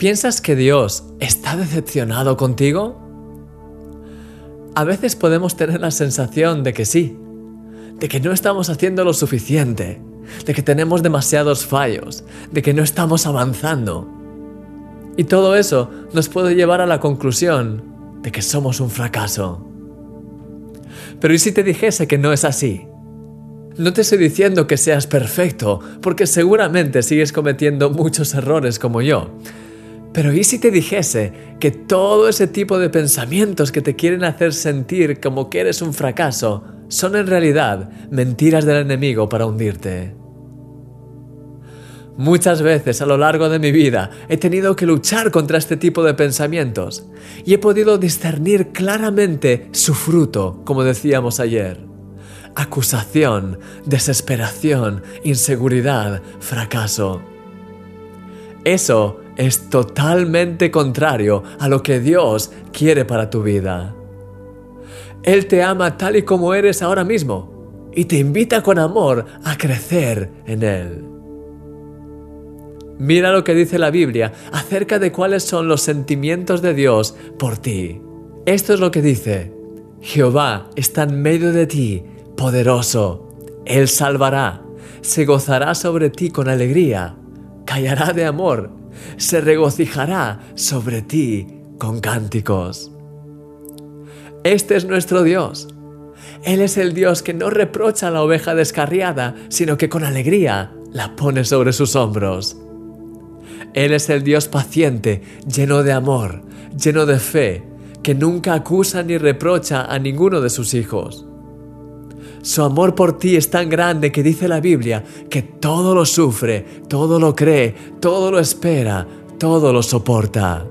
¿Piensas que Dios está decepcionado contigo? A veces podemos tener la sensación de que sí, de que no estamos haciendo lo suficiente, de que tenemos demasiados fallos, de que no estamos avanzando. Y todo eso nos puede llevar a la conclusión de que somos un fracaso. Pero ¿y si te dijese que no es así? No te estoy diciendo que seas perfecto, porque seguramente sigues cometiendo muchos errores como yo. Pero ¿y si te dijese que todo ese tipo de pensamientos que te quieren hacer sentir como que eres un fracaso son en realidad mentiras del enemigo para hundirte? Muchas veces a lo largo de mi vida he tenido que luchar contra este tipo de pensamientos y he podido discernir claramente su fruto, como decíamos ayer. Acusación, desesperación, inseguridad, fracaso. Eso es totalmente contrario a lo que Dios quiere para tu vida. Él te ama tal y como eres ahora mismo y te invita con amor a crecer en Él. Mira lo que dice la Biblia acerca de cuáles son los sentimientos de Dios por ti. Esto es lo que dice. Jehová está en medio de ti, poderoso. Él salvará, se gozará sobre ti con alegría, callará de amor, se regocijará sobre ti con cánticos. Este es nuestro Dios. Él es el Dios que no reprocha a la oveja descarriada, sino que con alegría la pone sobre sus hombros. Él es el Dios paciente, lleno de amor, lleno de fe, que nunca acusa ni reprocha a ninguno de sus hijos. Su amor por ti es tan grande que dice la Biblia que todo lo sufre, todo lo cree, todo lo espera, todo lo soporta.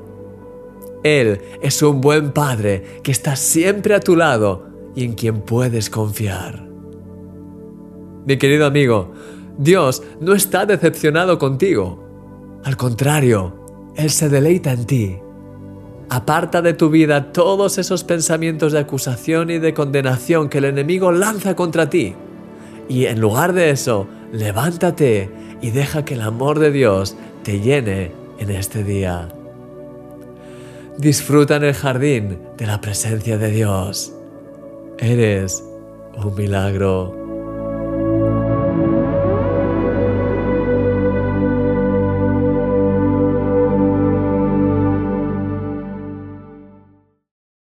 Él es un buen Padre que está siempre a tu lado y en quien puedes confiar. Mi querido amigo, Dios no está decepcionado contigo. Al contrario, Él se deleita en ti. Aparta de tu vida todos esos pensamientos de acusación y de condenación que el enemigo lanza contra ti. Y en lugar de eso, levántate y deja que el amor de Dios te llene en este día. Disfruta en el jardín de la presencia de Dios. Eres un milagro.